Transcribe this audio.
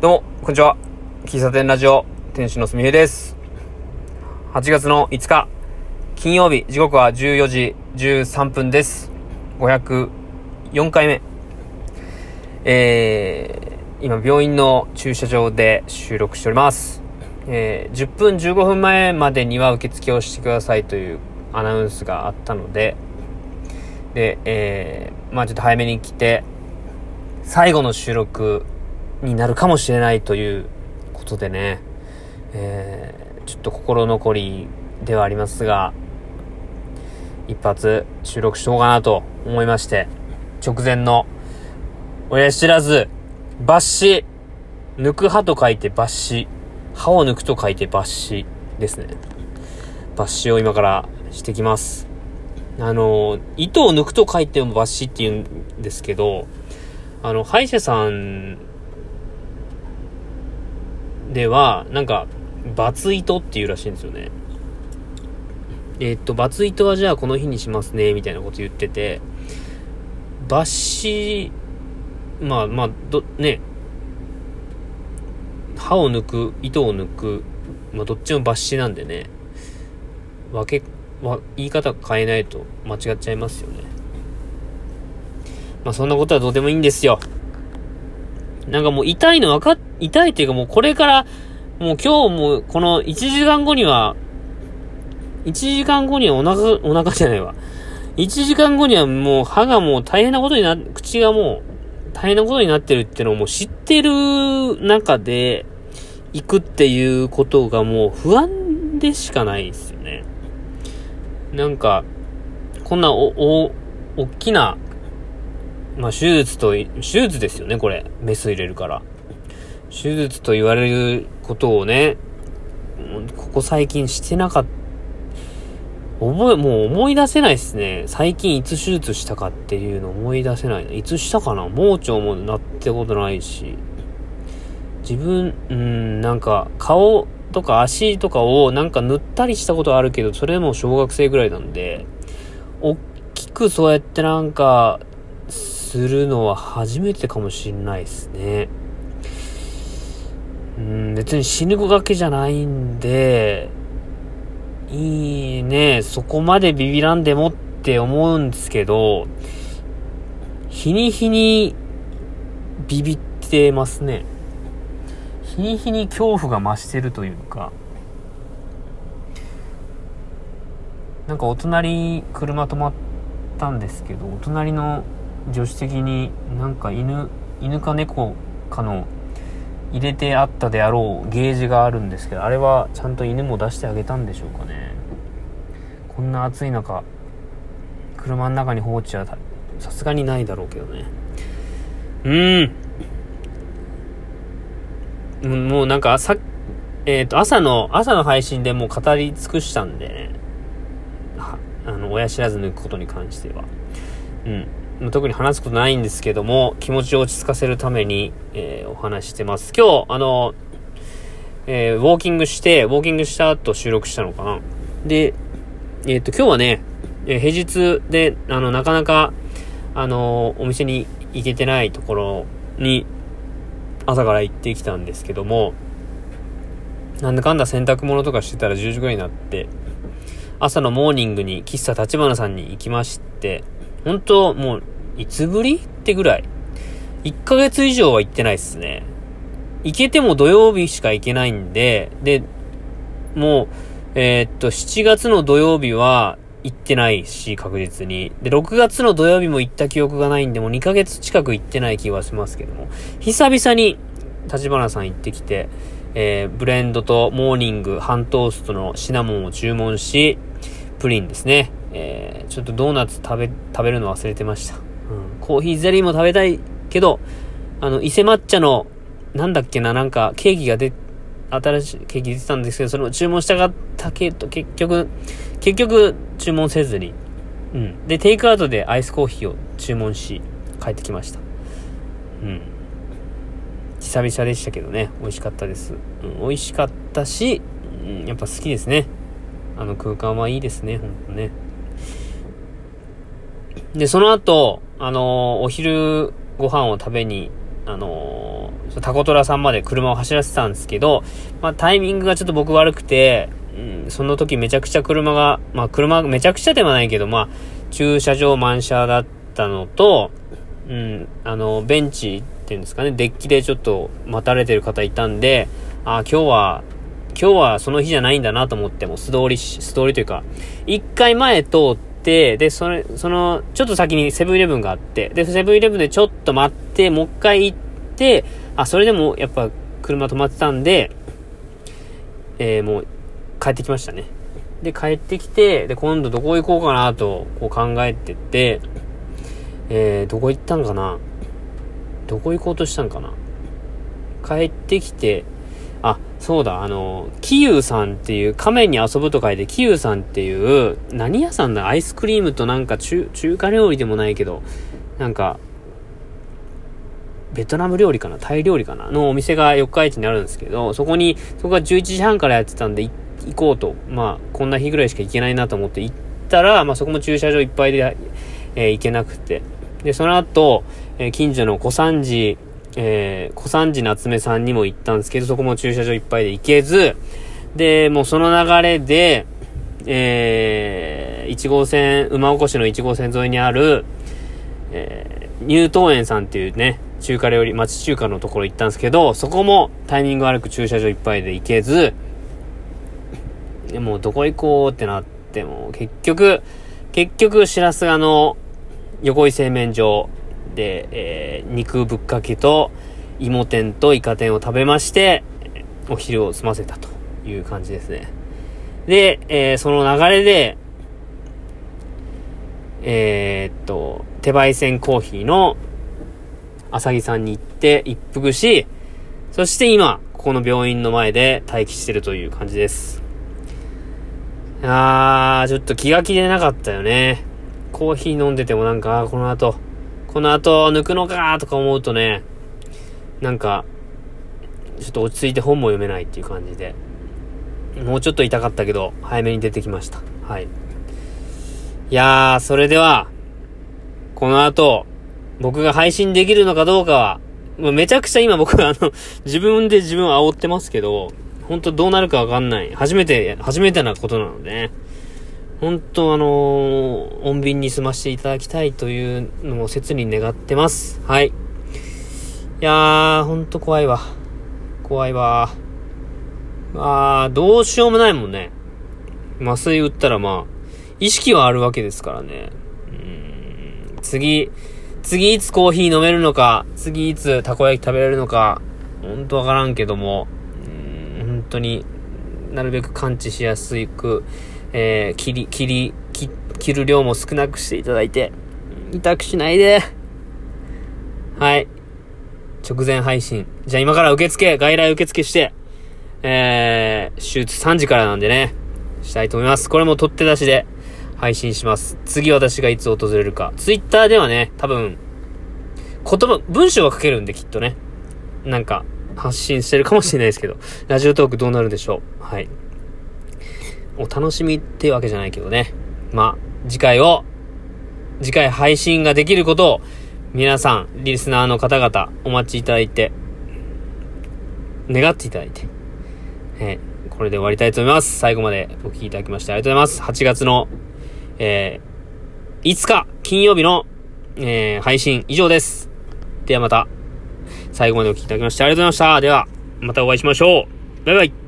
どうも、こんにちは。喫茶店ラジオ、店主のすみへです。8月の5日、金曜日、時刻は14時13分です。504回目。えー、今、病院の駐車場で収録しております。えー、10分15分前までには受付をしてくださいというアナウンスがあったので、で、えー、まあちょっと早めに来て、最後の収録になるかもしれないということでね、えー、ちょっと心残りではありますが、一発収録しようかなと思いまして、直前の、親知らず、抜歯、抜く歯と書いて抜歯、歯を抜くと書いて抜歯ですね。抜歯を今からしてきます。あの、糸を抜くと書いても抜歯って言うんですけど、あの、歯医者さんでは、なんか、バツ糸っていうらしいんですよね。えーっと、バツ糸はじゃあこの日にしますね、みたいなこと言ってて、抜歯、まあまあ、ど、ね、歯を抜く、糸を抜く、まあどっちも抜歯なんでね、分け、わ言い方変えないと間違っちゃいますよね。まあそんなことはどうでもいいんですよ。なんかもう痛いの分かっ、痛いっていうかもうこれから、もう今日もこの1時間後には、1時間後にはお腹、お腹じゃないわ。1時間後にはもう歯がもう大変なことにな、口がもう大変なことになってるっていうのをもう知ってる中で行くっていうことがもう不安でしかないですよね。なんか、こんなお、お、おっきなまあ、手術と、手術ですよね、これ。メス入れるから。手術と言われることをね、ここ最近してなかった。覚え、もう思い出せないですね。最近いつ手術したかっていうの思い出せない。いつしたかな？盲腸もなってことないし。自分、うん、なんか、顔とか足とかをなんか塗ったりしたことあるけど、それも小学生ぐらいなんで、大きくそうやってなんか、するのは初めてかもしんないですね。うん、別に死ぬわけじゃないんで、いいね、そこまでビビらんでもって思うんですけど、日に日にビビってますね。日に日に恐怖が増してるというか、なんかお隣車止まったんですけど、お隣の助手席になんか犬、犬か猫かの入れてあったであろうゲージがあるんですけど、あれはちゃんと犬も出してあげたんでしょうかね。こんな暑い中、車の中に放置はさすがにないだろうけどね。うん。もうなんかさ、えっ、ー、と、朝の、朝の配信でもう語り尽くしたんでね。あの、親知らず抜くことに関しては。うん。特に話すことないんですけども、気持ちを落ち着かせるために、えー、お話してます。今日、あの、えー、ウォーキングして、ウォーキングした後収録したのかな。で、えっ、と、今日はね、えー、平日で、あの、なかなか、あのお店に行けてないところに、朝から行ってきたんですけども、なんだかんだ洗濯物とかしてたら10時ぐらいになって、朝のモーニングに喫茶立花さんに行きまして、本当もう、いつぶりってぐらい。1ヶ月以上は行ってないっすね。行けても土曜日しか行けないんで、で、もう、えー、っと、7月の土曜日は行ってないし、確実に。で、6月の土曜日も行った記憶がないんで、もう2ヶ月近く行ってない気はしますけども、久々に立花さん行ってきて、えー、ブレンドとモーニング、半トーストのシナモンを注文し、プリンですね。えー、ちょっとドーナツ食べ、食べるの忘れてました。うん。コーヒーゼリーも食べたいけど、あの、伊勢抹茶の、なんだっけな、なんか、ケーキが出、新しいケーキ出てたんですけど、それを注文したかったけど、結局、結局、注文せずに。うん。で、テイクアウトでアイスコーヒーを注文し、帰ってきました。うん。久々でしたけどね、美味しかったです。うん、美味しかったし、うん、やっぱ好きですね。あの空間はいいですね、ほんとね。で、その後、あのー、お昼ご飯を食べに、あのー、タコトラさんまで車を走らせてたんですけど、まあタイミングがちょっと僕悪くて、うん、その時めちゃくちゃ車が、まあ車めちゃくちゃではないけど、まあ駐車場満車だったのと、うん、あの、ベンチっていうんですかね、デッキでちょっと待たれてる方いたんで、あ、今日は、今日はその日じゃないんだなと思っても、素通りし、素通りというか、一回前通って、で、それ、その、ちょっと先にセブンイレブンがあって、で、セブンイレブンでちょっと待って、もう一回行って、あ、それでもやっぱ車止まってたんで、えー、もう帰ってきましたね。で、帰ってきて、で、今度どこ行こうかなと、こう考えてて、えー、どこ行ったんかな？どこ行こうとしたんかな？帰ってきて、そうだ、あの、キユーさんっていう、仮面に遊ぶと書いて、キユーさんっていう、何屋さんだアイスクリームとなんか中、中華料理でもないけど、なんか、ベトナム料理かなタイ料理かなのお店が四日市にあるんですけど、そこに、そこが11時半からやってたんで、行こうと。まあ、こんな日ぐらいしか行けないなと思って行ったら、まあそこも駐車場いっぱいで、えー、行けなくて。で、その後、えー、近所の小三治えー、小三治夏目さんにも行ったんですけど、そこも駐車場いっぱいで行けず、で、もうその流れで、えー、1号線、馬起こしの1号線沿いにある、えー、乳頭園さんっていうね、中華料理、町中華のところ行ったんですけど、そこもタイミング悪く駐車場いっぱいで行けず、でもどこ行こうってなっても、結局、結局、しらすがの横井製麺所で、えー、肉ぶっかけと芋天とイカ天を食べまして、お昼を済ませたという感じですね。で、えー、その流れで、えー、っと、手焙煎コーヒーの浅木さんに行って一服し、そして今、ここの病院の前で待機してるという感じです。あー、ちょっと気が気でなかったよね。コーヒー飲んでてもなんか、この後、この後抜くのかとか思うとね、なんか、ちょっと落ち着いて本も読めないっていう感じで、もうちょっと痛かったけど、早めに出てきました。はい。いやー、それでは、この後、僕が配信できるのかどうかは、めちゃくちゃ今僕はあの、自分で自分を煽ってますけど、本当どうなるかわかんない。初めて、初めてなことなのでね。本当あのー、穏便に済ましていただきたいというのを切に願ってます。はい。いやー、ほんと怖いわ。怖いわ。あー、どうしようもないもんね。麻酔打ったらまあ、意識はあるわけですからね。うん、次、次いつコーヒー飲めるのか、次いつたこ焼き食べれるのか、ほんとわからんけども、うん、本当になるべく感知しやすく、えー、切り、切り、切る量も少なくしていただいて、痛くしないで。はい。直前配信。じゃあ今から受付、外来受付して、えー、手術3時からなんでね、したいと思います。これも取って出しで配信します。次私がいつ訪れるか。ツイッターではね、多分、言葉、文章が書けるんできっとね。なんか、発信してるかもしれないですけど、ラジオトークどうなるでしょう。はい。お楽しみってわけじゃないけどね。まあ、次回を、次回配信ができることを、皆さん、リスナーの方々、お待ちいただいて、願っていただいて、えー、これで終わりたいと思います。最後までお聴きいただきましてありがとうございます。8月の、えー、5日、金曜日の、えー、配信以上です。ではまた、最後までお聴きいただきましてありがとうございました。では、またお会いしましょう。バイバイ。